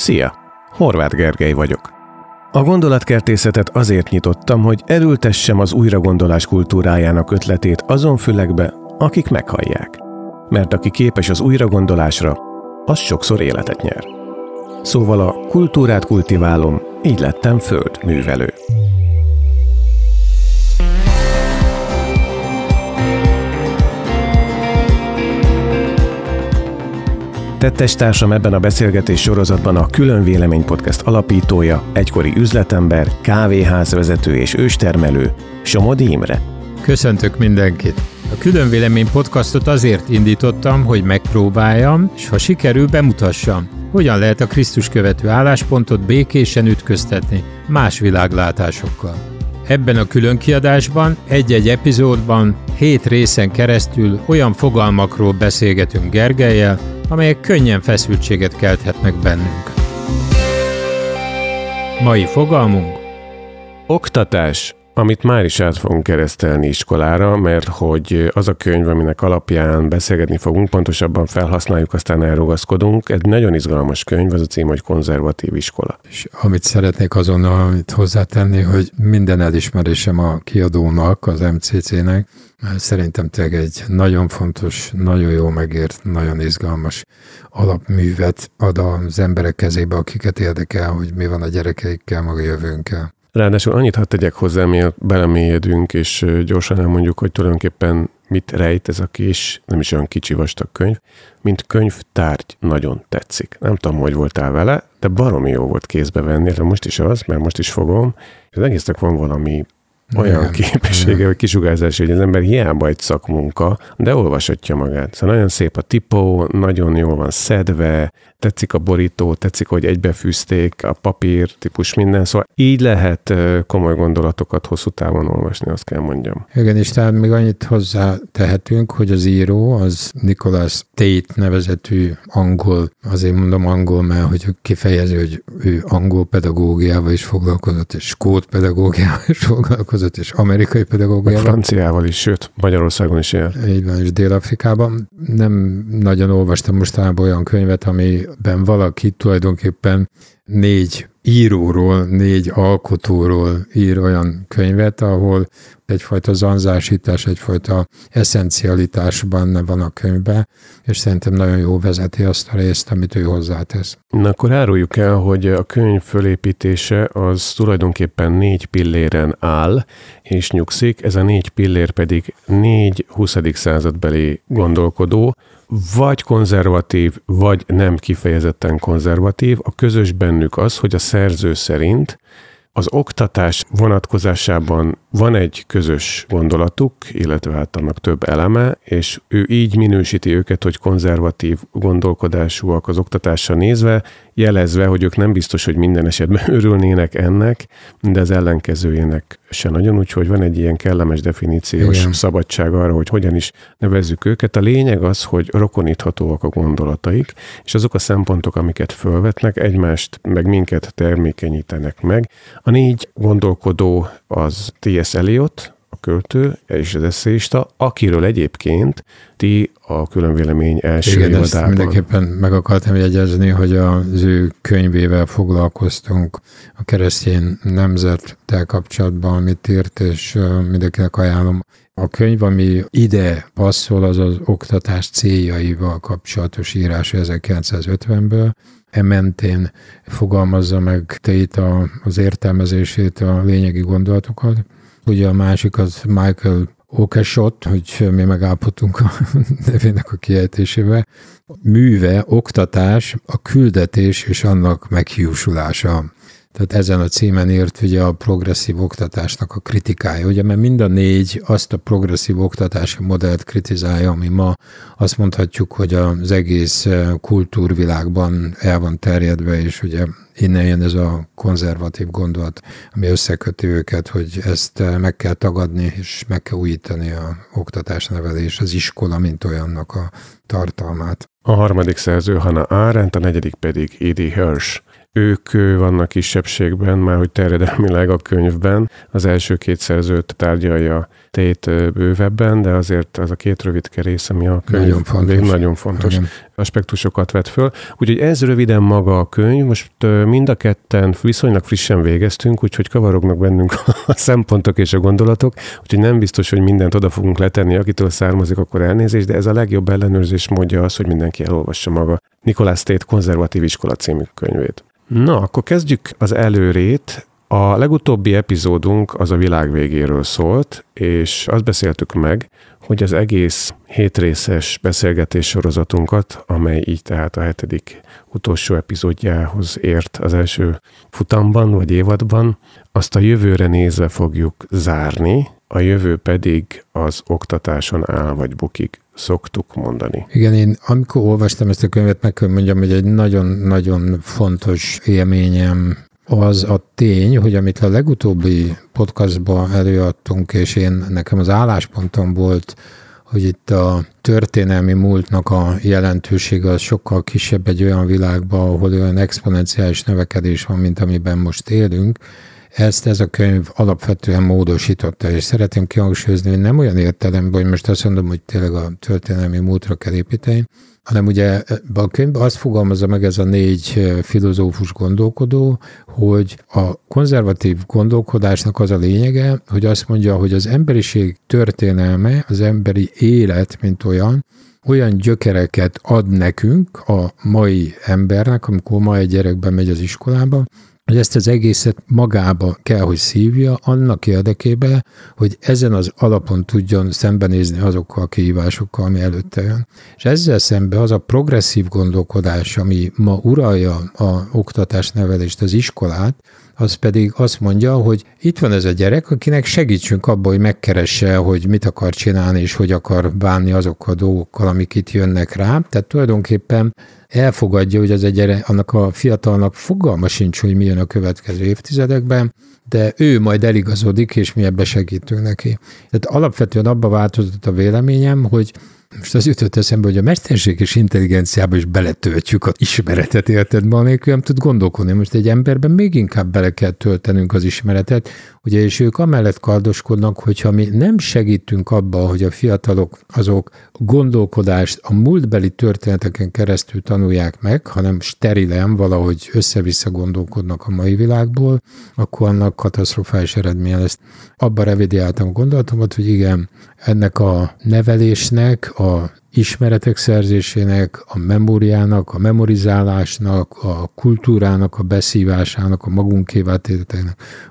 Szia! Horváth Gergely vagyok. A gondolatkertészetet azért nyitottam, hogy erültessem az újragondolás kultúrájának ötletét azon fülekbe, akik meghallják. Mert aki képes az újragondolásra, az sokszor életet nyer. Szóval a kultúrát kultiválom, így lettem földművelő. Tettestársam ebben a beszélgetés sorozatban a Külön Vélemény Podcast alapítója, egykori üzletember, kávéházvezető és őstermelő, Somodi Imre. Köszöntök mindenkit! A Külön Vélemény Podcastot azért indítottam, hogy megpróbáljam, és ha sikerül, bemutassam, hogyan lehet a Krisztus követő álláspontot békésen ütköztetni más világlátásokkal. Ebben a külön kiadásban, egy-egy epizódban, hét részen keresztül olyan fogalmakról beszélgetünk Gergelyel, amelyek könnyen feszültséget kelthetnek bennünk. Mai fogalmunk Oktatás amit már is át fogunk keresztelni iskolára, mert hogy az a könyv, aminek alapján beszélgetni fogunk, pontosabban felhasználjuk, aztán elrugaszkodunk. Ez nagyon izgalmas könyv, az a cím, hogy konzervatív iskola. És amit szeretnék azonnal amit hozzátenni, hogy minden elismerésem a kiadónak, az MCC-nek, Szerintem tényleg egy nagyon fontos, nagyon jó megért, nagyon izgalmas alapművet ad az emberek kezébe, akiket érdekel, hogy mi van a gyerekeikkel, maga jövőnkkel. Ráadásul annyit hadd tegyek hozzá, miért belemélyedünk, és gyorsan elmondjuk, hogy tulajdonképpen mit rejt ez a kis, nem is olyan kicsi vastag könyv, mint könyvtárgy nagyon tetszik. Nem tudom, hogy voltál vele, de baromi jó volt kézbe venni, de most is az, mert most is fogom. Az egésznek van valami olyan igen, képessége, igen. vagy kisugárzás, hogy az ember hiába egy szakmunka, de olvashatja magát. Szóval nagyon szép a tipó, nagyon jól van szedve, tetszik a borító, tetszik, hogy egybefűzték a papír típus minden, szóval így lehet komoly gondolatokat hosszú távon olvasni, azt kell mondjam. Igen, és tehát még annyit hozzá tehetünk, hogy az író, az Nicholas Tate nevezetű angol, azért mondom angol, mert hogy kifejezi, hogy ő angol pedagógiával is foglalkozott, és skót pedagógiával is foglalkozott, és amerikai pedagógiával. A franciával is, sőt, Magyarországon is ilyen. Így van, és Dél-Afrikában. Nem nagyon olvastam mostanában olyan könyvet, ami ben valaki tulajdonképpen négy íróról, négy alkotóról ír olyan könyvet, ahol egyfajta zanzásítás, egyfajta eszencialitás benne van a könyvben, és szerintem nagyon jó vezeti azt a részt, amit ő hozzátesz. Na akkor áruljuk el, hogy a könyv fölépítése az tulajdonképpen négy pilléren áll, és nyugszik, ez a négy pillér pedig négy 20. századbeli gondolkodó, vagy konzervatív, vagy nem kifejezetten konzervatív. A közös bennük az, hogy a szerző szerint az oktatás vonatkozásában van egy közös gondolatuk, illetve hát annak több eleme, és ő így minősíti őket, hogy konzervatív gondolkodásúak az oktatásra nézve, jelezve, hogy ők nem biztos, hogy minden esetben örülnének ennek, de az ellenkezőjének se nagyon, úgyhogy van egy ilyen kellemes definíciós Igen. szabadság arra, hogy hogyan is nevezzük őket. A lényeg az, hogy rokoníthatóak a gondolataik, és azok a szempontok, amiket fölvetnek, egymást meg minket termékenyítenek meg. A négy gondolkodó az T.S. Eliot, a költő és az eszéista, akiről egyébként ti a különvélemény első Igen, évadában... ezt mindenképpen meg akartam jegyezni, hogy az ő könyvével foglalkoztunk a keresztény nemzettel kapcsolatban, amit írt, és mindenkinek ajánlom. A könyv, ami ide passzol, az az oktatás céljaival kapcsolatos írás 1950-ből, e mentén fogalmazza meg te itt az értelmezését, a lényegi gondolatokat. Ugye a másik az Michael Okesot, hogy mi megállapodtunk a nevének a kiejtésével. Műve, oktatás, a küldetés és annak meghiúsulása. Tehát ezen a címen írt ugye a progresszív oktatásnak a kritikája, ugye, mert mind a négy azt a progresszív oktatási modellt kritizálja, ami ma azt mondhatjuk, hogy az egész eh, kultúrvilágban el van terjedve, és ugye innen jön ez a konzervatív gondolat, ami összeköti őket, hogy ezt eh, meg kell tagadni, és meg kell újítani a oktatásnevelés, az iskola, mint olyannak a tartalmát. A harmadik szerző Hannah Arendt, a negyedik pedig Edie Hirsch. Ők vannak kisebbségben, már hogy terjedelmileg a könyvben. Az első két szerzőt tárgyalja tét bővebben, de azért az a két rövid rész, ami a könyv nagyon fontos, nagyon fontos Igen. aspektusokat vet föl. Úgyhogy ez röviden maga a könyv. Most mind a ketten viszonylag frissen végeztünk, úgyhogy kavarognak bennünk a szempontok és a gondolatok, úgyhogy nem biztos, hogy mindent oda fogunk letenni, akitől származik, akkor elnézést, de ez a legjobb ellenőrzés módja az, hogy mindenki elolvassa maga Nikolás Tét konzervatív iskola című könyvét. Na, akkor kezdjük az előrét. A legutóbbi epizódunk az a világ végéről szólt, és azt beszéltük meg, hogy az egész hétrészes beszélgetés sorozatunkat, amely így tehát a hetedik utolsó epizódjához ért az első futamban vagy évadban, azt a jövőre nézve fogjuk zárni, a jövő pedig az oktatáson áll vagy bukik, szoktuk mondani. Igen, én amikor olvastam ezt a könyvet, meg kell mondjam, hogy egy nagyon-nagyon fontos élményem az a tény, hogy amit a legutóbbi podcastban előadtunk, és én nekem az álláspontom volt, hogy itt a történelmi múltnak a jelentősége az sokkal kisebb egy olyan világban, ahol olyan exponenciális növekedés van, mint amiben most élünk, ezt ez a könyv alapvetően módosította, és szeretném kihangsúlyozni, hogy nem olyan értelemben, hogy most azt mondom, hogy tényleg a történelmi múltra kell építeni, hanem ugye a könyv azt fogalmazza meg ez a négy filozófus gondolkodó, hogy a konzervatív gondolkodásnak az a lényege, hogy azt mondja, hogy az emberiség történelme, az emberi élet, mint olyan, olyan gyökereket ad nekünk, a mai embernek, amikor ma egy gyerek bemegy az iskolába, hogy ezt az egészet magába kell, hogy szívja, annak érdekében, hogy ezen az alapon tudjon szembenézni azokkal a kihívásokkal, ami előtte jön. És ezzel szemben az a progresszív gondolkodás, ami ma uralja a oktatás nevelést, az iskolát, az pedig azt mondja, hogy itt van ez a gyerek, akinek segítsünk abban, hogy megkeresse, hogy mit akar csinálni, és hogy akar bánni azokkal a dolgokkal, amik itt jönnek rá. Tehát tulajdonképpen elfogadja, hogy az egy gyerek, annak a fiatalnak fogalma sincs, hogy milyen a következő évtizedekben, de ő majd eligazodik, és mi ebbe segítünk neki. Tehát alapvetően abba változott a véleményem, hogy most az jutott eszembe, hogy a mesterséges intelligenciába is beletöltjük az ismeretet, érted? Ma nélkül nem tud gondolkodni. Most egy emberben még inkább bele kell töltenünk az ismeretet, ugye, és ők amellett kardoskodnak, hogyha mi nem segítünk abba, hogy a fiatalok azok gondolkodást a múltbeli történeteken keresztül tanulják meg, hanem sterilen valahogy össze-vissza gondolkodnak a mai világból, akkor annak katasztrofális eredménye lesz. Abba revidiáltam a gondolatomat, hogy igen, ennek a nevelésnek, a ismeretek szerzésének, a memóriának, a memorizálásnak, a kultúrának, a beszívásának, a magunkévá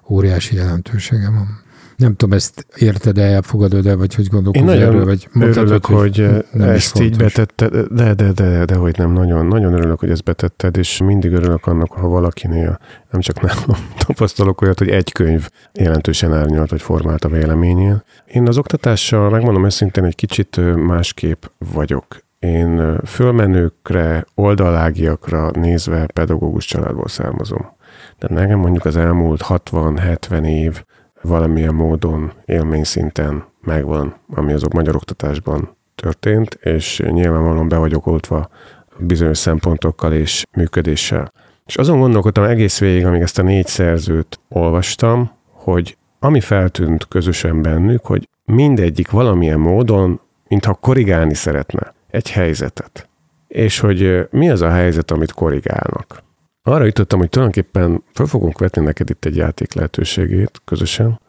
óriási jelentősége van. Nem tudom, ezt érted-e, elfogadod-e, vagy hogy gondolkodsz Én nagyon erről, vagy örülök, hogy, hogy ezt így betetted, de, de, de, de, hogy nem, nagyon, nagyon örülök, hogy ezt betetted, és mindig örülök annak, ha valakinél, nem csak nálam tapasztalok olyat, hogy egy könyv jelentősen árnyalt, vagy formált a véleményén. Én az oktatással, megmondom őszintén, egy kicsit másképp vagyok. Én fölmenőkre, oldalágiakra nézve pedagógus családból származom. De nekem mondjuk az elmúlt 60-70 év valamilyen módon élményszinten megvan, ami azok magyar oktatásban történt, és nyilvánvalóan be vagyok oltva bizonyos szempontokkal és működéssel. És azon gondolkodtam egész végig, amíg ezt a négy szerzőt olvastam, hogy ami feltűnt közösen bennük, hogy mindegyik valamilyen módon, mintha korrigálni szeretne egy helyzetet. És hogy mi az a helyzet, amit korrigálnak. Arra jutottam, hogy tulajdonképpen fel fogunk vetni neked itt egy játék lehetőségét közösen.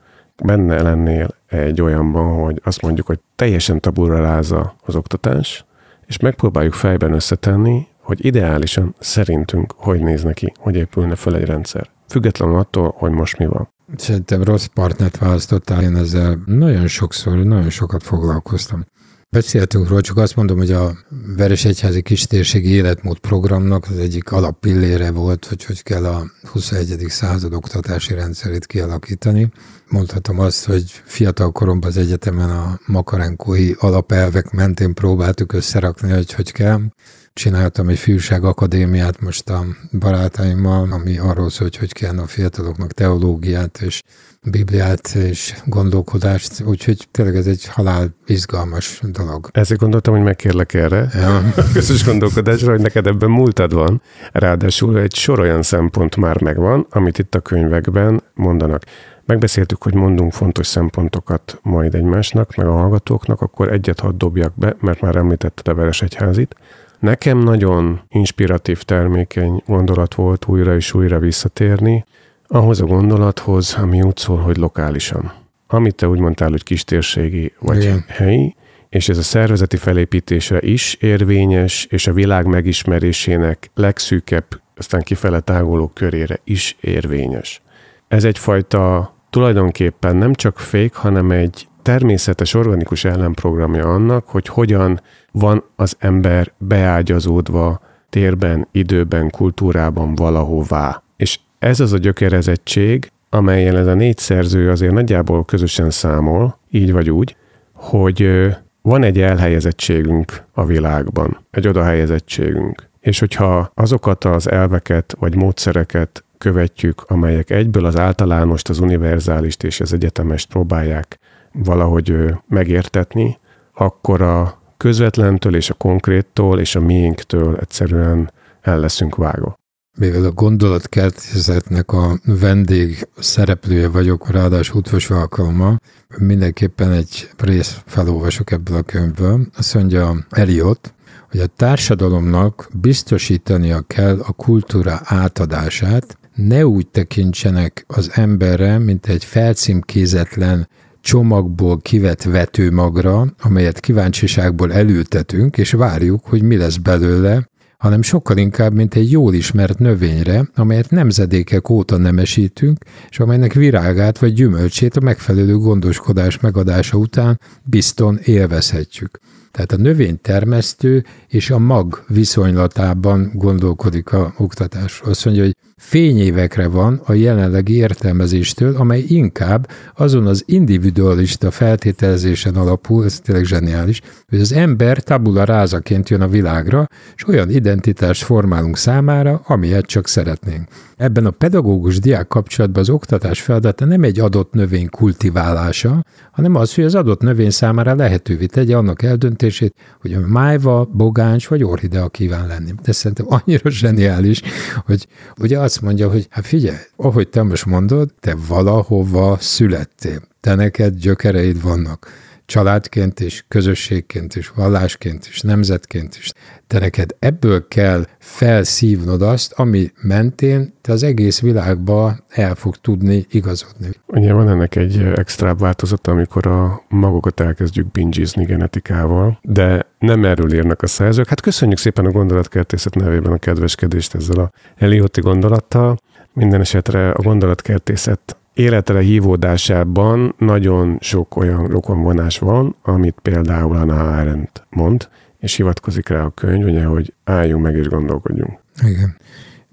Benne lennél egy olyanban, hogy azt mondjuk, hogy teljesen tabura ráza az oktatás, és megpróbáljuk fejben összetenni, hogy ideálisan szerintünk hogy néz neki, hogy épülne fel egy rendszer. Függetlenül attól, hogy most mi van. Szerintem rossz partnert választottál, én ezzel nagyon sokszor, nagyon sokat foglalkoztam. Beszéltünk róla, csak azt mondom, hogy a Veres Egyházi Kistérségi Életmód programnak az egyik alappillére volt, hogy hogy kell a 21. század oktatási rendszerét kialakítani. mondhatom azt, hogy fiatal koromban az egyetemen a makarenkói alapelvek mentén próbáltuk összerakni, hogy hogy kell csináltam egy fiúság akadémiát most a barátaimmal, ami arról szól, hogy hogy kellene a fiataloknak teológiát és Bibliát és gondolkodást, úgyhogy tényleg ez egy halál izgalmas dolog. Ezért gondoltam, hogy megkérlek erre, ja. közös gondolkodásra, hogy neked ebben múltad van. Ráadásul egy sor olyan szempont már megvan, amit itt a könyvekben mondanak. Megbeszéltük, hogy mondunk fontos szempontokat majd egymásnak, meg a hallgatóknak, akkor egyet hadd dobjak be, mert már említetted a Veresegyházit. Nekem nagyon inspiratív, termékeny gondolat volt újra és újra visszatérni, ahhoz a gondolathoz, ami úgy szól, hogy lokálisan. Amit te úgy mondtál, hogy kistérségi vagy Igen. helyi, és ez a szervezeti felépítésre is érvényes, és a világ megismerésének legszűkebb, aztán kifele táguló körére is érvényes. Ez egyfajta tulajdonképpen nem csak fék, hanem egy természetes, organikus ellenprogramja annak, hogy hogyan van az ember beágyazódva térben, időben, kultúrában valahová. Ez az a gyökerezettség, amelyen ez a négy szerző azért nagyjából közösen számol, így vagy úgy, hogy van egy elhelyezettségünk a világban, egy odahelyezettségünk. És hogyha azokat az elveket vagy módszereket követjük, amelyek egyből az általánost, az univerzálist és az egyetemest próbálják valahogy megértetni, akkor a közvetlentől és a konkréttól és a miénktől egyszerűen el leszünk vágva. Mivel a gondolatkertészetnek a vendég szereplője vagyok, ráadásul utolsó alkalommal, mindenképpen egy rész felolvasok ebből a könyvből. Azt mondja Eliot, hogy a társadalomnak biztosítania kell a kultúra átadását, ne úgy tekintsenek az emberre, mint egy felcímkézetlen csomagból kivett vetőmagra, amelyet kíváncsiságból elültetünk, és várjuk, hogy mi lesz belőle, hanem sokkal inkább, mint egy jól ismert növényre, amelyet nemzedékek óta nemesítünk, és amelynek virágát vagy gyümölcsét a megfelelő gondoskodás megadása után bizton élvezhetjük. Tehát a növénytermesztő és a mag viszonylatában gondolkodik a oktatás. Azt mondja, hogy fényévekre van a jelenlegi értelmezéstől, amely inkább azon az individualista feltételezésen alapul, ez tényleg zseniális, hogy az ember tabula rázaként jön a világra, és olyan identitást formálunk számára, amilyet csak szeretnénk. Ebben a pedagógus-diák kapcsolatban az oktatás feladata nem egy adott növény kultiválása, hanem az, hogy az adott növény számára lehetővé tegye annak eldöntését, hogy a májva, bogáncs vagy orhidea kíván lenni. De szerintem annyira zseniális, hogy ugye azt mondja, hogy hát figyelj, ahogy te most mondod, te valahova születtél, te neked gyökereid vannak családként is, közösségként is, vallásként is, nemzetként is. Te neked ebből kell felszívnod azt, ami mentén te az egész világba el fog tudni igazodni. Ugye van ennek egy extra változata, amikor a magokat elkezdjük bingizni genetikával, de nem erről írnak a szerzők. Hát köszönjük szépen a gondolatkertészet nevében a kedveskedést ezzel a Elioti gondolattal. Minden esetre a gondolatkertészet életre hívódásában nagyon sok olyan rokonvonás van, amit például a Arendt mond, és hivatkozik rá a könyv, ugye, hogy álljunk meg és gondolkodjunk. Igen.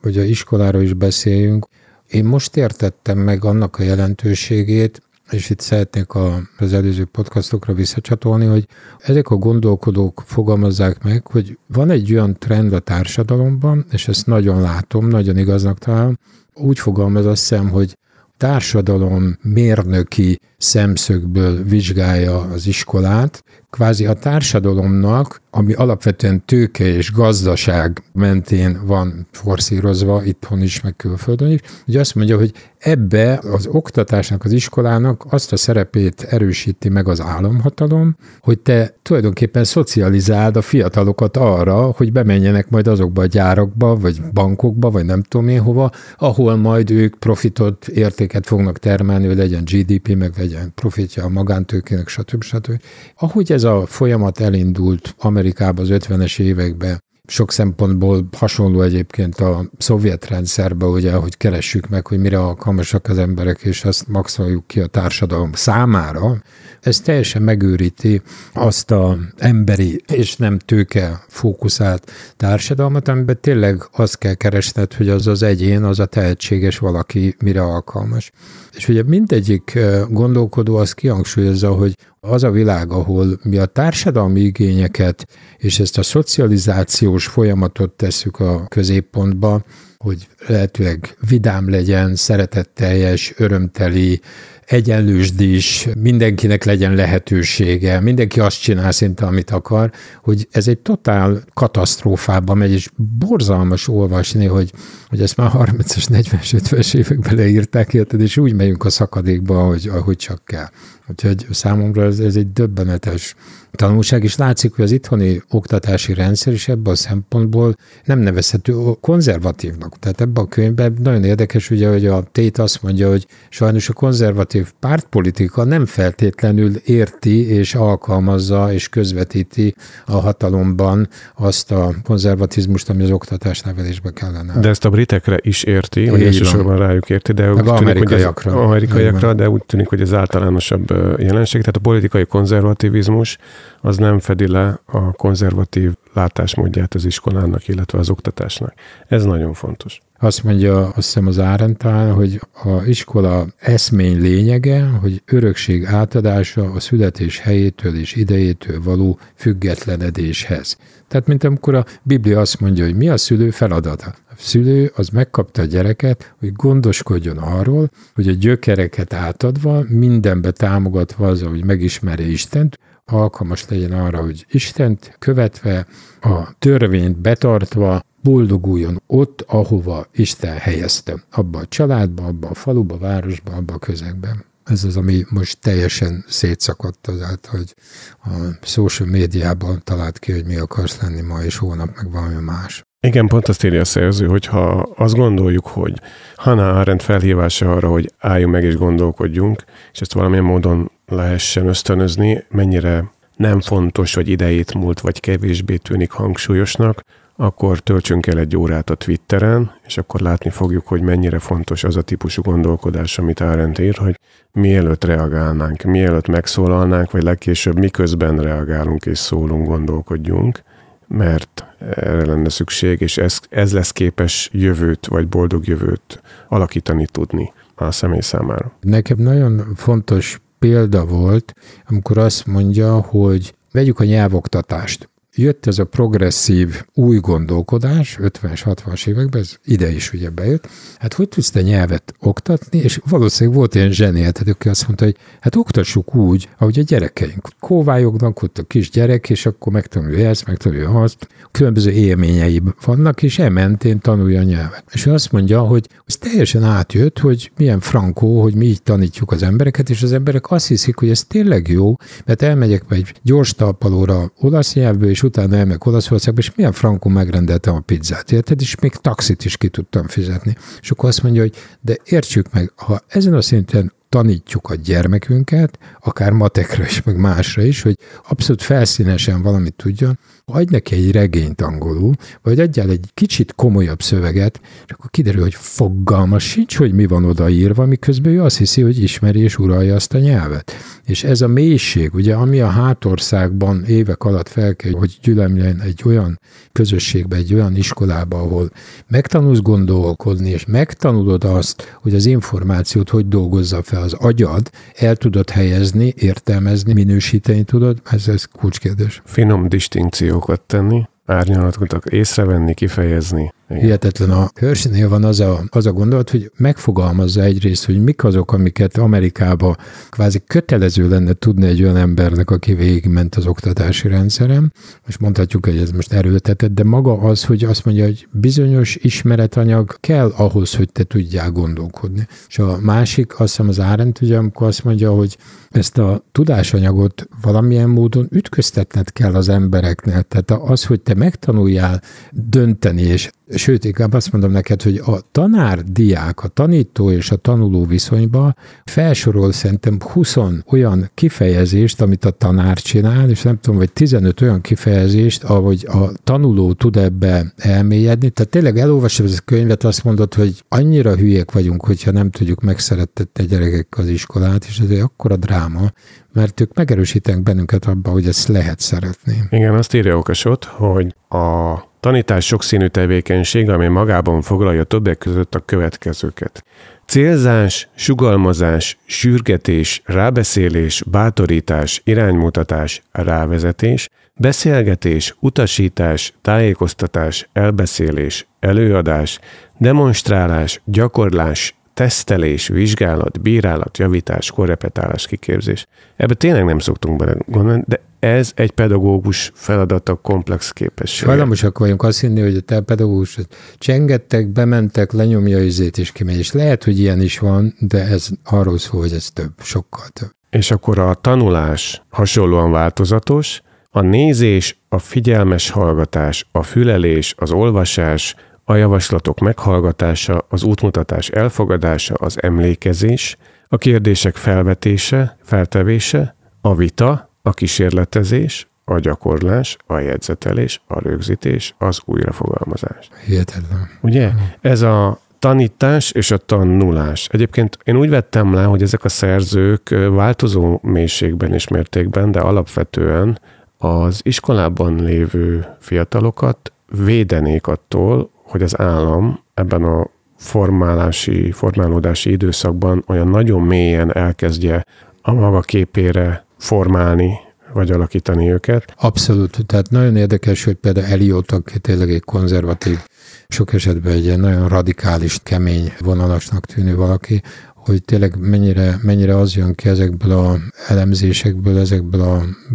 Hogy a iskoláról is beszéljünk. Én most értettem meg annak a jelentőségét, és itt szeretnék az előző podcastokra visszacsatolni, hogy ezek a gondolkodók fogalmazzák meg, hogy van egy olyan trend a társadalomban, és ezt nagyon látom, nagyon igaznak találom, úgy fogalmaz azt hiszem, hogy társadalom mérnöki szemszögből vizsgálja az iskolát, kvázi a társadalomnak, ami alapvetően tőke és gazdaság mentén van forszírozva itthon is, meg külföldön is, hogy azt mondja, hogy ebbe az oktatásnak, az iskolának azt a szerepét erősíti meg az államhatalom, hogy te tulajdonképpen szocializáld a fiatalokat arra, hogy bemenjenek majd azokba a gyárakba, vagy bankokba, vagy nem tudom én hova, ahol majd ők profitot, értéket fognak termelni, hogy legyen GDP, meg legyen profitja a magántőkének, stb. stb. Ahogy ez a folyamat elindult Amerikában az 50-es években, sok szempontból hasonló egyébként a szovjet rendszerbe, ugye, hogy keressük meg, hogy mire alkalmasak az emberek, és azt maxoljuk ki a társadalom számára, ez teljesen megőríti azt a emberi és nem tőke fókuszált társadalmat, amiben tényleg azt kell keresned, hogy az az egyén, az a tehetséges valaki mire alkalmas. És ugye mindegyik gondolkodó azt kihangsúlyozza, hogy az a világ, ahol mi a társadalmi igényeket és ezt a szocializációs folyamatot tesszük a középpontba, hogy lehetőleg vidám legyen, szeretetteljes, örömteli, egyenlősd is, mindenkinek legyen lehetősége, mindenki azt csinál szinte, amit akar, hogy ez egy totál katasztrófába megy, és borzalmas olvasni, hogy, hogy ezt már 30-as, 40-es, 50-es években leírták, érted, és úgy megyünk a szakadékba, ahogy, ahogy csak kell. Úgyhogy számomra ez, ez egy döbbenetes tanulság, és látszik, hogy az itthoni oktatási rendszer is ebből a szempontból nem nevezhető konzervatívnak. Tehát ebben a könyvben nagyon érdekes, ugye, hogy a Tét azt mondja, hogy sajnos a konzervatív pártpolitika nem feltétlenül érti és alkalmazza és közvetíti a hatalomban azt a konzervatizmust, ami az oktatás nevelésbe kellene. De ezt a britekre is érti, vagy elsősorban rájuk érti, de úgy tűnik, hogy ez, amerikaiakra, de úgy tűnik, hogy ez általánosabb jelenség. Tehát a politikai konzervativizmus az nem fedi le a konzervatív látásmódját az iskolának, illetve az oktatásnak. Ez nagyon fontos. Azt mondja, azt hiszem az Árentál, hogy a iskola eszmény lényege, hogy örökség átadása a születés helyétől és idejétől való függetlenedéshez. Tehát, mint amikor a Biblia azt mondja, hogy mi a szülő feladata. A szülő az megkapta a gyereket, hogy gondoskodjon arról, hogy a gyökereket átadva, mindenbe támogatva az, hogy megismerje Istent, alkalmas legyen arra, hogy Istent követve, a törvényt betartva, boldoguljon ott, ahova Isten helyezte. Abba a családba, abba a faluba, a városba, abba a közegben. Ez az, ami most teljesen szétszakadt, az hogy a social médiában talált ki, hogy mi akarsz lenni ma, és hónap meg valami más. Igen, pont azt írja a szerző, hogy ha azt gondoljuk, hogy Hannah Arendt felhívása arra, hogy álljunk meg és gondolkodjunk, és ezt valamilyen módon lehessen ösztönözni, mennyire nem fontos, hogy idejét múlt, vagy kevésbé tűnik hangsúlyosnak, akkor töltsünk el egy órát a Twitteren, és akkor látni fogjuk, hogy mennyire fontos az a típusú gondolkodás, amit Arendt ír, hogy mielőtt reagálnánk, mielőtt megszólalnánk, vagy legkésőbb miközben reagálunk és szólunk, gondolkodjunk, mert erre lenne szükség, és ez, ez lesz képes jövőt, vagy boldog jövőt alakítani tudni a személy számára. Nekem nagyon fontos példa volt, amikor azt mondja, hogy vegyük a nyelvoktatást jött ez a progresszív új gondolkodás, 50-es, 60-as években, ez ide is ugye bejött, hát hogy tudsz te nyelvet oktatni, és valószínűleg volt ilyen zseniáltat, aki azt mondta, hogy hát oktassuk úgy, ahogy a gyerekeink. Kóvályognak, ott a kis gyerek, és akkor megtanulja ezt, megtanulja azt, különböző élményei vannak, és ementén tanulja a nyelvet. És ő azt mondja, hogy ez teljesen átjött, hogy milyen frankó, hogy mi így tanítjuk az embereket, és az emberek azt hiszik, hogy ez tényleg jó, mert elmegyek egy gyors talpalóra olasz nyelvből, és utána elmegyek Olaszországba, és milyen frankon megrendeltem a pizzát, érted? És még taxit is ki tudtam fizetni. És akkor azt mondja, hogy de értsük meg, ha ezen a szinten tanítjuk a gyermekünket, akár matekra is, meg másra is, hogy abszolút felszínesen valamit tudjon, adj neki egy regényt angolul, vagy adjál egy kicsit komolyabb szöveget, és akkor kiderül, hogy fogalma sincs, hogy mi van odaírva, miközben ő azt hiszi, hogy ismeri és uralja azt a nyelvet. És ez a mélység, ugye, ami a hátországban évek alatt fel kell, hogy gyülemljen egy olyan közösségbe, egy olyan iskolába, ahol megtanulsz gondolkodni, és megtanulod azt, hogy az információt hogy dolgozza fel az agyad, el tudod helyezni, értelmezni, minősíteni tudod, ez, ez kulcskérdés. Finom distinkciókat tenni, árnyalatokat észrevenni, kifejezni. Igen. Hihetetlen. A Hersheynél van az a, az a gondolat, hogy megfogalmazza egyrészt, hogy mik azok, amiket Amerikába kvázi kötelező lenne tudni egy olyan embernek, aki végigment az oktatási rendszerem, és mondhatjuk, hogy ez most erőltetett, de maga az, hogy azt mondja, hogy bizonyos ismeretanyag kell ahhoz, hogy te tudjál gondolkodni. És a másik, azt hiszem az Árent, ugye, amikor azt mondja, hogy ezt a tudásanyagot valamilyen módon ütköztetned kell az embereknek. Tehát az, hogy te megtanuljál dönteni, és sőt, inkább azt mondom neked, hogy a tanár, diák, a tanító és a tanuló viszonyba felsorol szerintem 20 olyan kifejezést, amit a tanár csinál, és nem tudom, vagy 15 olyan kifejezést, ahogy a tanuló tud ebbe elmélyedni. Tehát tényleg elolvasod ezt a könyvet, azt mondod, hogy annyira hülyek vagyunk, hogyha nem tudjuk megszerettetni a gyerekek az iskolát, és ez egy akkora dráma, mert ők megerősítenek bennünket abban, hogy ezt lehet szeretni. Igen, azt írja Okasot, hogy a tanítás sokszínű tevékenység, ami magában foglalja többek között a következőket. Célzás, sugalmazás, sürgetés, rábeszélés, bátorítás, iránymutatás, rávezetés, beszélgetés, utasítás, tájékoztatás, elbeszélés, előadás, demonstrálás, gyakorlás, tesztelés, vizsgálat, bírálat, javítás, korrepetálás, kiképzés. Ebbe tényleg nem szoktunk bele gondolni, de ez egy pedagógus feladata komplex képesség. Hajlamosak vagyunk azt hinni, hogy a te pedagógus csengettek, bementek, lenyomja izét és kimegy. És lehet, hogy ilyen is van, de ez arról szól, hogy ez több, sokkal több. És akkor a tanulás hasonlóan változatos, a nézés, a figyelmes hallgatás, a fülelés, az olvasás, a javaslatok meghallgatása, az útmutatás elfogadása, az emlékezés, a kérdések felvetése, feltevése, a vita, a kísérletezés, a gyakorlás, a jegyzetelés, a rögzítés, az újrafogalmazás. Hihetetlen. Ugye? Ez a tanítás és a tanulás. Egyébként én úgy vettem le, hogy ezek a szerzők változó mélységben és mértékben, de alapvetően az iskolában lévő fiatalokat védenék attól, hogy az állam ebben a formálási, formálódási időszakban olyan nagyon mélyen elkezdje a maga képére formálni, vagy alakítani őket. Abszolút. Tehát nagyon érdekes, hogy például Eliot, aki tényleg egy konzervatív, sok esetben egy nagyon radikális, kemény vonalasnak tűnő valaki, hogy tényleg mennyire, mennyire az jön ki ezekből a elemzésekből, ezekből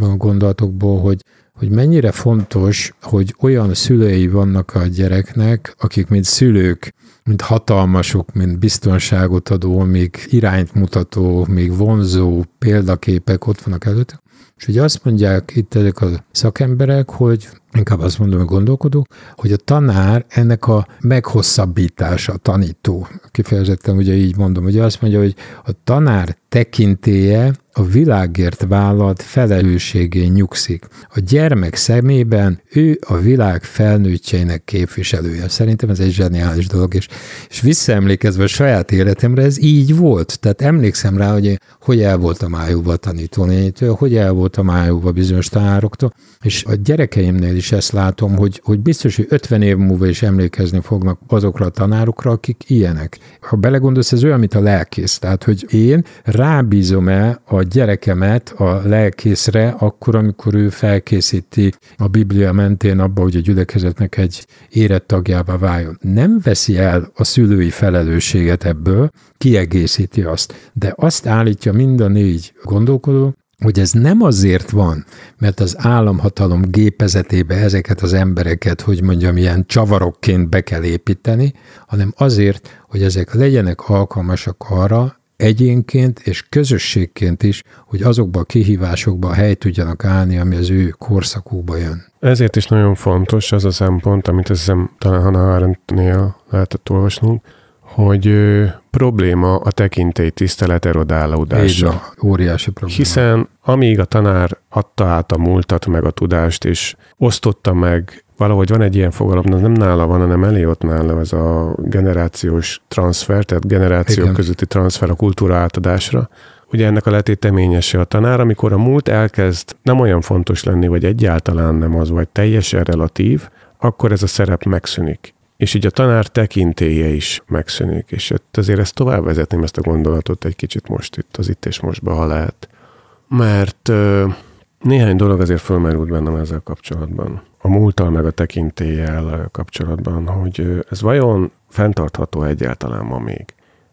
a gondolatokból, hogy hogy mennyire fontos, hogy olyan szülei vannak a gyereknek, akik mint szülők, mint hatalmasok, mint biztonságot adó, még irányt mutató, még vonzó példaképek ott vannak előtt, és ugye azt mondják itt ezek a szakemberek, hogy inkább azt mondom, hogy gondolkodók, hogy a tanár ennek a meghosszabbítása, a tanító, kifejezetten ugye így mondom, hogy azt mondja, hogy a tanár tekintéje a világért vállalt felelősségén nyugszik. A gyermek szemében ő a világ felnőttjeinek képviselője. Szerintem ez egy zseniális dolog, és, és visszaemlékezve a saját életemre, ez így volt. Tehát emlékszem rá, hogy hogy el voltam ájúva tanítónétől, hogy el voltam ájúva bizonyos tanároktól, és a gyerekeimnél is ezt látom, hogy, hogy biztos, hogy 50 év múlva is emlékezni fognak azokra a tanárokra, akik ilyenek. Ha belegondolsz, ez olyan, mint a lelkész. Tehát, hogy én rábízom-e a gyerekemet a lelkészre, akkor, amikor ő felkészíti a Biblia mentén abba, hogy a gyülekezetnek egy érett tagjává váljon. Nem veszi el a szülői felelősséget ebből, kiegészíti azt, de azt állítja mind a négy gondolkodó, hogy ez nem azért van, mert az államhatalom gépezetébe ezeket az embereket, hogy mondjam, ilyen csavarokként be kell építeni, hanem azért, hogy ezek legyenek alkalmasak arra, egyénként és közösségként is, hogy azokba a kihívásokba hely tudjanak állni, ami az ő korszakukba jön. Ezért is nagyon fontos az a szempont, amit azt hiszem talán Hannah Arendtnél lehetett olvasnunk, hogy ö, probléma a tekintély tisztelet erodálódása. Így óriási probléma. Hiszen amíg a tanár adta át a múltat, meg a tudást, és osztotta meg, valahogy van egy ilyen fogalom, nem nála van, hanem ott nála ez a generációs transfer, tehát generációk Igen. közötti transfer a kultúra átadásra, Ugye ennek a letéteményese a tanár, amikor a múlt elkezd nem olyan fontos lenni, vagy egyáltalán nem az, vagy teljesen relatív, akkor ez a szerep megszűnik és így a tanár tekintélye is megszűnik, és ott azért ezt tovább vezetném ezt a gondolatot egy kicsit most itt, az itt és mostba, ha lehet. Mert néhány dolog azért fölmerült bennem ezzel kapcsolatban. A múltal meg a tekintéllyel kapcsolatban, hogy ez vajon fenntartható egyáltalán ma még.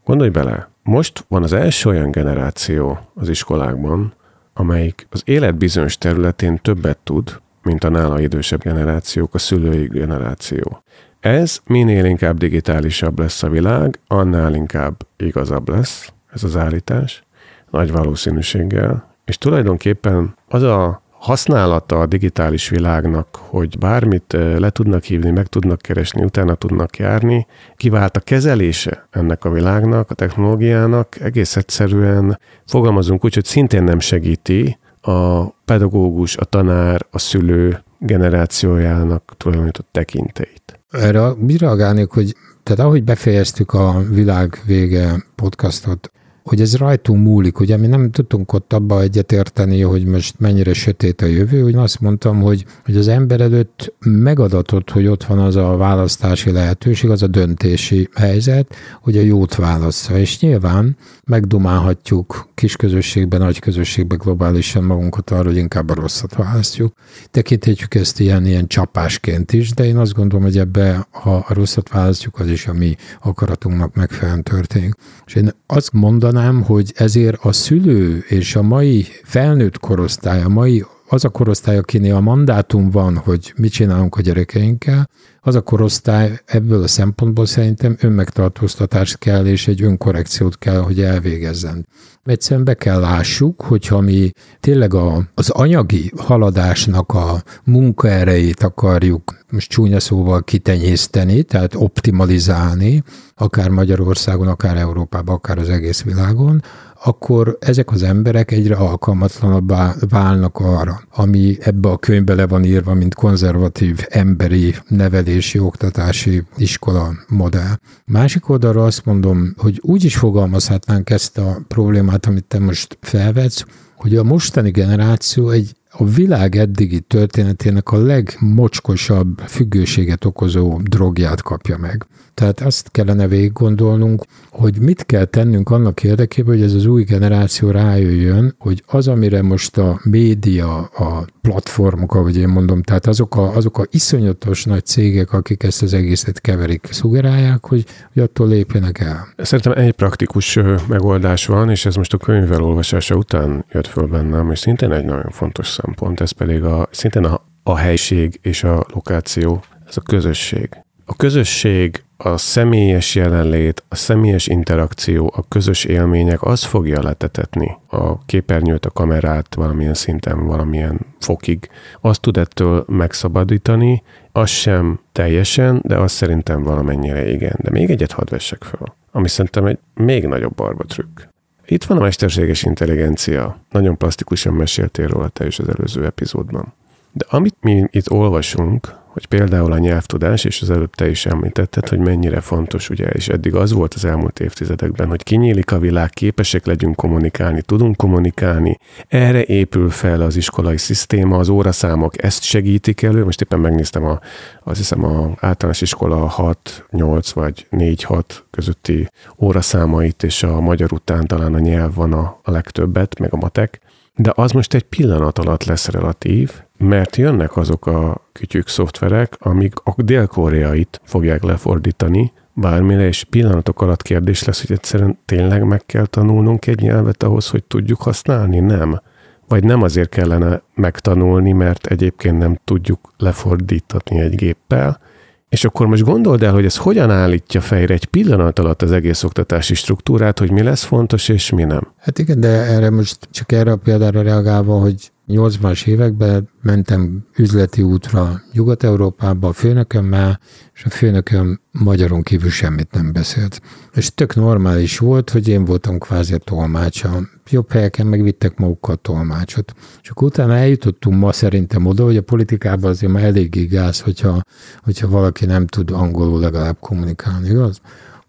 Gondolj bele, most van az első olyan generáció az iskolákban, amelyik az élet bizonyos területén többet tud, mint a nála idősebb generációk, a szülői generáció. Ez minél inkább digitálisabb lesz a világ, annál inkább igazabb lesz ez az állítás, nagy valószínűséggel. És tulajdonképpen az a használata a digitális világnak, hogy bármit le tudnak hívni, meg tudnak keresni, utána tudnak járni, kivált a kezelése ennek a világnak, a technológiának, egész egyszerűen fogalmazunk úgy, hogy szintén nem segíti a pedagógus, a tanár, a szülő generációjának tulajdonított tekintélyt. Erre mi reagálnék, hogy tehát ahogy befejeztük a világ vége podcastot, hogy ez rajtunk múlik, ugye mi nem tudtunk ott abba egyetérteni, hogy most mennyire sötét a jövő, hogy azt mondtam, hogy, hogy az ember előtt megadatott, hogy ott van az a választási lehetőség, az a döntési helyzet, hogy a jót válassza, és nyilván megdumálhatjuk kis közösségben, nagy közösségben globálisan magunkat arra, hogy inkább a rosszat választjuk. Tekinthetjük ezt ilyen, ilyen csapásként is, de én azt gondolom, hogy ebbe, ha a rosszat választjuk, az is a mi akaratunknak megfelelően történik. És én azt mondanám, hogy ezért a szülő és a mai felnőtt korosztály, a mai az a korosztály, akinél a mandátum van, hogy mit csinálunk a gyerekeinkkel, az a korosztály ebből a szempontból szerintem önmegtartóztatást kell, és egy önkorrekciót kell, hogy elvégezzen. Egyszerűen be kell lássuk, hogyha mi tényleg a, az anyagi haladásnak a munkaerejét akarjuk most csúnya szóval kitenyészteni, tehát optimalizálni, akár Magyarországon, akár Európában, akár az egész világon, akkor ezek az emberek egyre alkalmatlanabbá válnak arra, ami ebbe a könyvbe le van írva, mint konzervatív emberi nevelési, oktatási iskola modell. Másik oldalra azt mondom, hogy úgy is fogalmazhatnánk ezt a problémát, amit te most felvetsz, hogy a mostani generáció egy a világ eddigi történetének a legmocskosabb függőséget okozó drogját kapja meg. Tehát azt kellene végig gondolnunk, hogy mit kell tennünk annak érdekében, hogy ez az új generáció rájöjjön, hogy az, amire most a média, a platformok, ahogy én mondom, tehát azok a, azok a iszonyatos nagy cégek, akik ezt az egészet keverik, szugerálják, hogy, hogy attól lépjenek el. Szerintem egy praktikus megoldás van, és ez most a könyvvel olvasása után jött föl bennem, és szintén egy nagyon fontos szempont, ez pedig a, szintén a, a helység és a lokáció, ez a közösség. A közösség a személyes jelenlét, a személyes interakció, a közös élmények az fogja letetetni a képernyőt, a kamerát valamilyen szinten, valamilyen fokig. Azt tud ettől megszabadítani, az sem teljesen, de az szerintem valamennyire igen. De még egyet hadd vessek fel, ami szerintem egy még nagyobb barba trükk. Itt van a mesterséges intelligencia. Nagyon plastikusan meséltél róla te is az előző epizódban. De amit mi itt olvasunk, hogy például a nyelvtudás, és az előbb te is említetted, hogy mennyire fontos, ugye, és eddig az volt az elmúlt évtizedekben, hogy kinyílik a világ, képesek legyünk kommunikálni, tudunk kommunikálni. Erre épül fel az iskolai szisztéma, az óraszámok ezt segítik elő. Most éppen megnéztem a, azt hiszem a általános iskola 6-8 vagy 4-6 közötti óraszámait, és a magyar után talán a nyelv van a, a legtöbbet, meg a matek. De az most egy pillanat alatt lesz relatív, mert jönnek azok a kütyük szoftverek, amik a dél-koreait fogják lefordítani, bármire, és pillanatok alatt kérdés lesz, hogy egyszerűen tényleg meg kell tanulnunk egy nyelvet ahhoz, hogy tudjuk használni? Nem. Vagy nem azért kellene megtanulni, mert egyébként nem tudjuk lefordítani egy géppel, és akkor most gondold el, hogy ez hogyan állítja fejre egy pillanat alatt az egész oktatási struktúrát, hogy mi lesz fontos és mi nem. Hát igen, de erre most csak erre a példára reagálva, hogy 80-as években mentem üzleti útra Nyugat-Európába a főnökömmel, és a főnököm magyaron kívül semmit nem beszélt. És tök normális volt, hogy én voltam kvázi a tolmácsa. Jobb helyeken megvittek magukkal tolmácsot. És akkor utána eljutottunk ma szerintem oda, hogy a politikában azért már eléggé gáz, hogyha, hogyha valaki nem tud angolul legalább kommunikálni, igaz?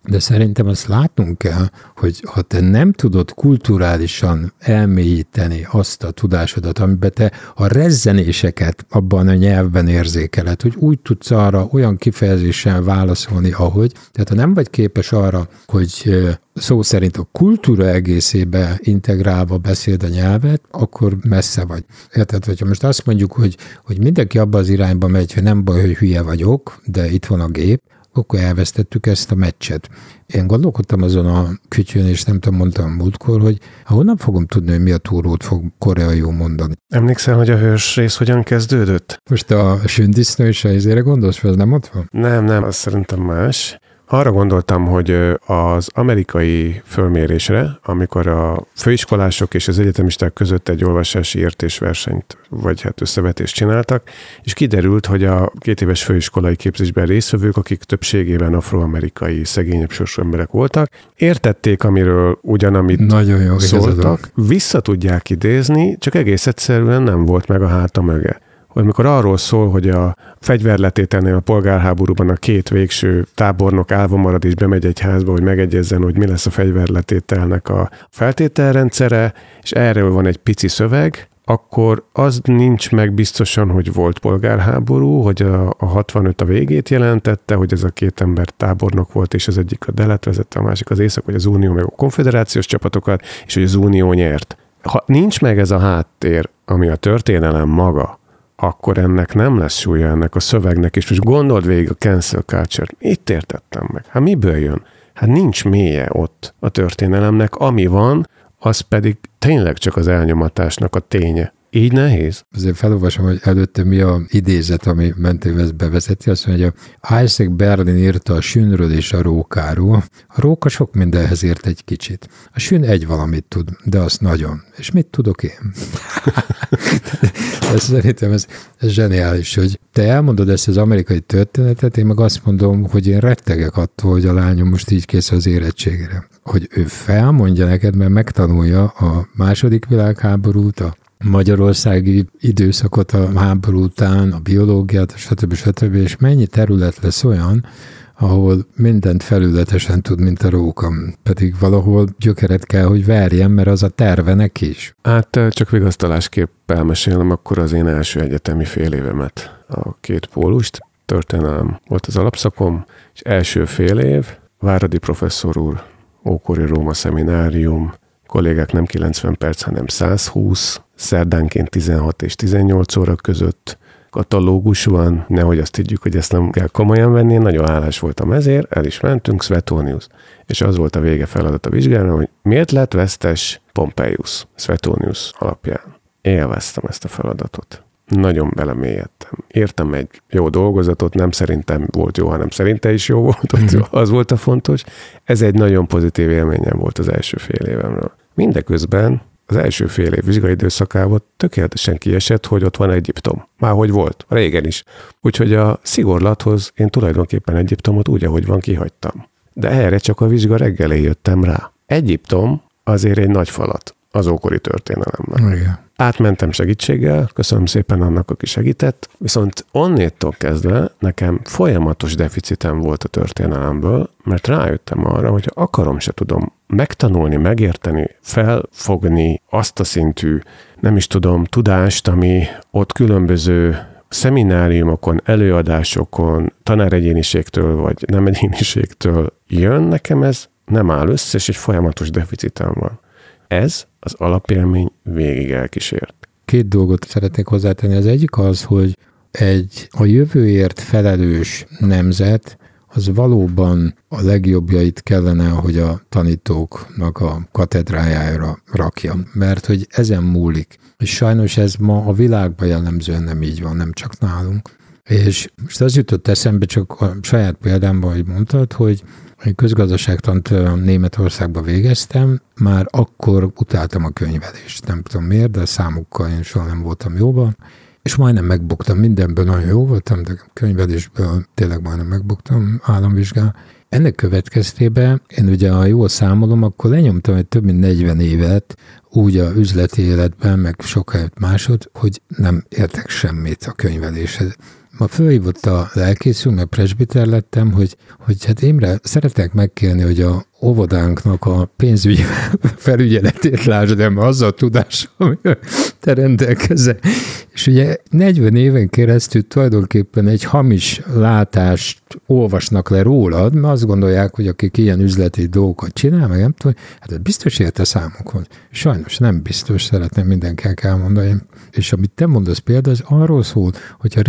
De szerintem azt látnunk kell, hogy ha te nem tudod kulturálisan elmélyíteni azt a tudásodat, amiben te a rezzenéseket abban a nyelvben érzékeled, hogy úgy tudsz arra olyan kifejezéssel válaszolni, ahogy, tehát ha nem vagy képes arra, hogy szó szerint a kultúra egészébe integrálva beszéld a nyelvet, akkor messze vagy. Érted, hogyha most azt mondjuk, hogy, hogy mindenki abba az irányba megy, hogy nem baj, hogy hülye vagyok, de itt van a gép, akkor elvesztettük ezt a meccset. Én gondolkodtam azon a kütyön, és nem tudom, mondtam múltkor, hogy honnan fogom tudni, hogy mi a túrót fog koreaiul mondani. Emlékszel, hogy a hős rész hogyan kezdődött? Most a sündisznő és a izére gondolsz, ez nem ott van? Nem, nem, az szerintem más. Arra gondoltam, hogy az amerikai fölmérésre, amikor a főiskolások és az egyetemisták között egy olvasási értésversenyt, vagy hát összevetést csináltak, és kiderült, hogy a két éves főiskolai képzésben részvevők, akik többségében afroamerikai szegényebb sorsú emberek voltak, értették, amiről ugyanamit Nagyon jó, szóltak, vissza tudják idézni, csak egész egyszerűen nem volt meg a háta möge hogy mikor arról szól, hogy a fegyverletételnél a polgárháborúban a két végső tábornok állva marad és bemegy egy házba, hogy megegyezzen, hogy mi lesz a fegyverletételnek a feltételrendszere, és erről van egy pici szöveg, akkor az nincs meg biztosan, hogy volt polgárháború, hogy a, a 65 a végét jelentette, hogy ez a két ember tábornok volt, és az egyik a Delet vezette, a másik az Észak, vagy az Unió, meg a konfederációs csapatokat, és hogy az Unió nyert. Ha nincs meg ez a háttér, ami a történelem maga, akkor ennek nem lesz súlya ennek a szövegnek, és most gondold végig a cancel culture Itt értettem meg. Hát miből jön? Hát nincs mélye ott a történelemnek, ami van, az pedig tényleg csak az elnyomatásnak a ténye. Így nehéz? Azért felolvasom, hogy előtte mi a idézet, ami mentén ezt bevezeti. Azt mondja, hogy Isaac Berlin írta a sünről és a rókáról. A róka sok mindenhez ért egy kicsit. A sün egy valamit tud, de az nagyon. És mit tudok én? ez szerintem ez, ez zseniális, hogy te elmondod ezt az amerikai történetet, én meg azt mondom, hogy én rettegek attól, hogy a lányom most így kész az érettségére. Hogy ő felmondja neked, mert megtanulja a második világháborút, a magyarországi időszakot a háború után, a biológiát, stb. stb. és mennyi terület lesz olyan, ahol mindent felületesen tud, mint a róka, pedig valahol gyökeret kell, hogy verjen, mert az a terve neki is. Hát csak vigasztalásképp elmesélem akkor az én első egyetemi fél évemet, a két pólust. Történelem volt az alapszakom, és első fél év, Váradi professzor úr, ókori Róma szeminárium, kollégák nem 90 perc, hanem 120, szerdánként 16 és 18 óra között katalógus van, nehogy azt tudjuk, hogy ezt nem kell komolyan venni, én nagyon hálás voltam ezért, el is mentünk, Svetonius. És az volt a vége feladat a vizsgálna, hogy miért lett vesztes Pompeius Svetonius alapján. Élveztem ezt a feladatot. Nagyon belemélyedtem. Értem egy jó dolgozatot, nem szerintem volt jó, hanem szerinte is jó volt, mm-hmm. az volt a fontos. Ez egy nagyon pozitív élményem volt az első fél évemről. Mindeközben az első fél év vizsgai időszakában tökéletesen kiesett, hogy ott van Egyiptom. Már hogy volt, régen is. Úgyhogy a szigorlathoz én tulajdonképpen Egyiptomot úgy, ahogy van, kihagytam. De erre csak a vizsga reggelé jöttem rá. Egyiptom azért egy nagy falat az ókori történelemben. Igen. Átmentem segítséggel, köszönöm szépen annak, aki segített, viszont onnétól kezdve nekem folyamatos deficitem volt a történelemből, mert rájöttem arra, hogy akarom, se tudom megtanulni, megérteni, felfogni azt a szintű, nem is tudom, tudást, ami ott különböző szemináriumokon, előadásokon, tanáregyéniségtől vagy nem egyéniségtől jön, nekem ez nem áll össze, és egy folyamatos deficitem van. Ez az alapélmény végig elkísért. Két dolgot szeretnék hozzátenni. Az egyik az, hogy egy a jövőért felelős nemzet az valóban a legjobbjait kellene, hogy a tanítóknak a katedrájára rakja, mert hogy ezen múlik. És sajnos ez ma a világban jellemzően nem így van, nem csak nálunk. És most az jutott eszembe csak a saját példámban, hogy mondtad, hogy közgazdaságtant Németországba végeztem, már akkor utáltam a könyvelést. Nem tudom miért, de a számokkal én soha nem voltam jóban, és majdnem megbuktam, mindenből nagyon jó voltam, de könyvelésből tényleg majdnem megbuktam államvizsgál. Ennek következtében én ugye, ha jól számolom, akkor lenyomtam egy több mint 40 évet úgy a üzleti életben, meg sok helyet másod, hogy nem értek semmit a könyveléshez. Ma fölhívott a lelkészünk, mert presbiter lettem, hogy, hogy hát Imre, szeretek megkérni, hogy a óvodánknak a pénzügyi felügyeletét lásd, de az a tudás, ami te rendelkezel. És ugye 40 éven keresztül tulajdonképpen egy hamis látást olvasnak le rólad, mert azt gondolják, hogy akik ilyen üzleti dolgokat csinál, meg nem tudom, hát biztos érte számokhoz. Sajnos nem biztos, szeretném mindenkinek elmondani. És amit te mondasz például, az arról szól, hogy a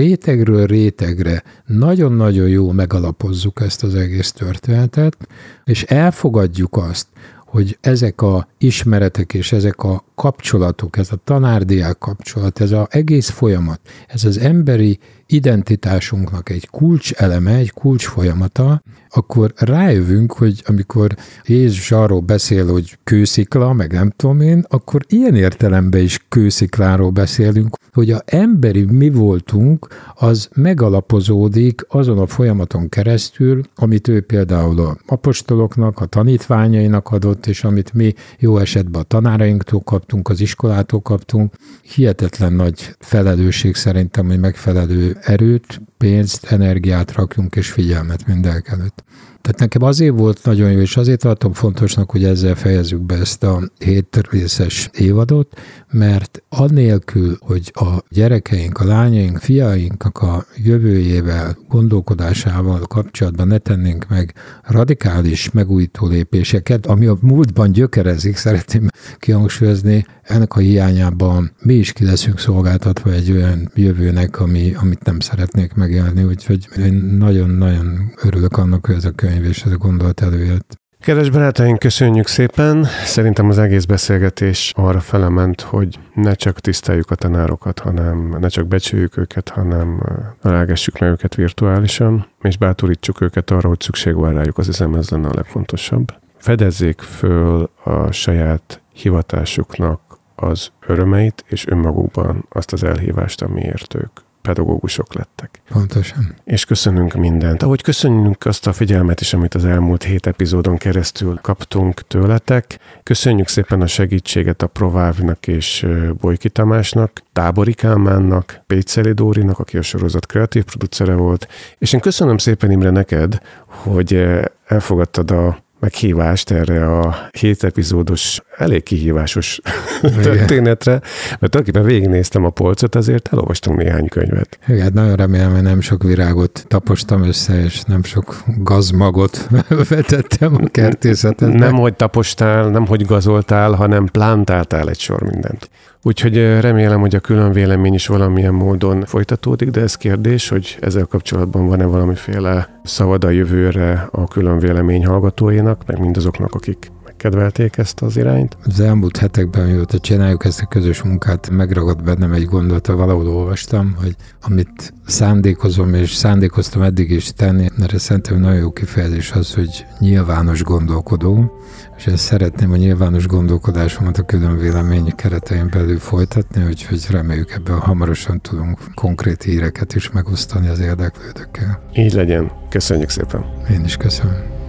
rétegről rétegre. Nagyon-nagyon jó megalapozzuk ezt az egész történetet, és elfogadjuk azt, hogy ezek a ismeretek és ezek a kapcsolatok, ez a tanárdiák kapcsolat, ez az egész folyamat, ez az emberi identitásunknak egy kulcs eleme, egy kulcs folyamata, akkor rájövünk, hogy amikor Jézus arról beszél, hogy kőszikla, meg nem tudom én, akkor ilyen értelemben is kőszikláról beszélünk, hogy a emberi mi voltunk, az megalapozódik azon a folyamaton keresztül, amit ő például a apostoloknak, a tanítványainak adott, és amit mi jó esetben a tanárainktól kaptunk, az iskolától kaptunk. Hihetetlen nagy felelősség szerintem, hogy megfelelő erőt, pénzt, energiát rakjunk és figyelmet mindenek előtt. Tehát nekem azért volt nagyon jó, és azért tartom fontosnak, hogy ezzel fejezzük be ezt a hét részes évadot, mert annélkül, hogy a gyerekeink, a lányaink, fiainknak a jövőjével, gondolkodásával kapcsolatban ne tennénk meg radikális megújító lépéseket, ami a múltban gyökerezik, szeretném kihangsúlyozni, ennek a hiányában mi is ki leszünk szolgáltatva egy olyan jövőnek, ami, amit nem szeretnék megélni, úgyhogy én nagyon-nagyon örülök annak, hogy ez a könyv és ez a gondolat előjött. Kedves barátaink, köszönjük szépen! Szerintem az egész beszélgetés arra felement, hogy ne csak tiszteljük a tanárokat, hanem ne csak becsüljük őket, hanem találgessük meg őket virtuálisan, és bátorítsuk őket arra, hogy szükség van rájuk, az hiszem ez lenne a legfontosabb. Fedezzék föl a saját hivatásuknak az örömeit, és önmagukban azt az elhívást, amiért ők pedagógusok lettek. Pontosan. És köszönünk mindent. Ahogy köszönjük azt a figyelmet is, amit az elmúlt hét epizódon keresztül kaptunk tőletek. Köszönjük szépen a segítséget a Provávnak és Bojki Tamásnak, Tábori Kálmánnak, Péceli Dórinak, aki a sorozat kreatív producere volt, és én köszönöm szépen Imre neked, hogy elfogadtad a meghívást erre a hét epizódos, elég kihívásos Igen. történetre, mert tulajdonképpen végignéztem a polcot, azért elolvastam néhány könyvet. Igen, nagyon remélem, hogy nem sok virágot tapostam össze, és nem sok gazmagot vetettem a kertészetet. Nem, hogy tapostál, nem, hogy gazoltál, hanem plántáltál egy sor mindent. Úgyhogy remélem, hogy a külön vélemény is valamilyen módon folytatódik, de ez kérdés, hogy ezzel kapcsolatban van-e valamiféle szavad a jövőre a külön vélemény hallgatóinak, meg mindazoknak, akik kedvelték ezt az irányt? Az elmúlt hetekben, mióta csináljuk ezt a közös munkát, megragadt bennem egy gondolata, valahol olvastam, hogy amit szándékozom, és szándékoztam eddig is tenni, mert szerintem nagyon jó kifejezés az, hogy nyilvános gondolkodó, és ezt szeretném a nyilvános gondolkodásomat a külön vélemény keretein belül folytatni, úgyhogy reméljük ebben hamarosan tudunk konkrét híreket is megosztani az érdeklődőkkel. Így legyen. Köszönjük szépen. Én is köszönöm.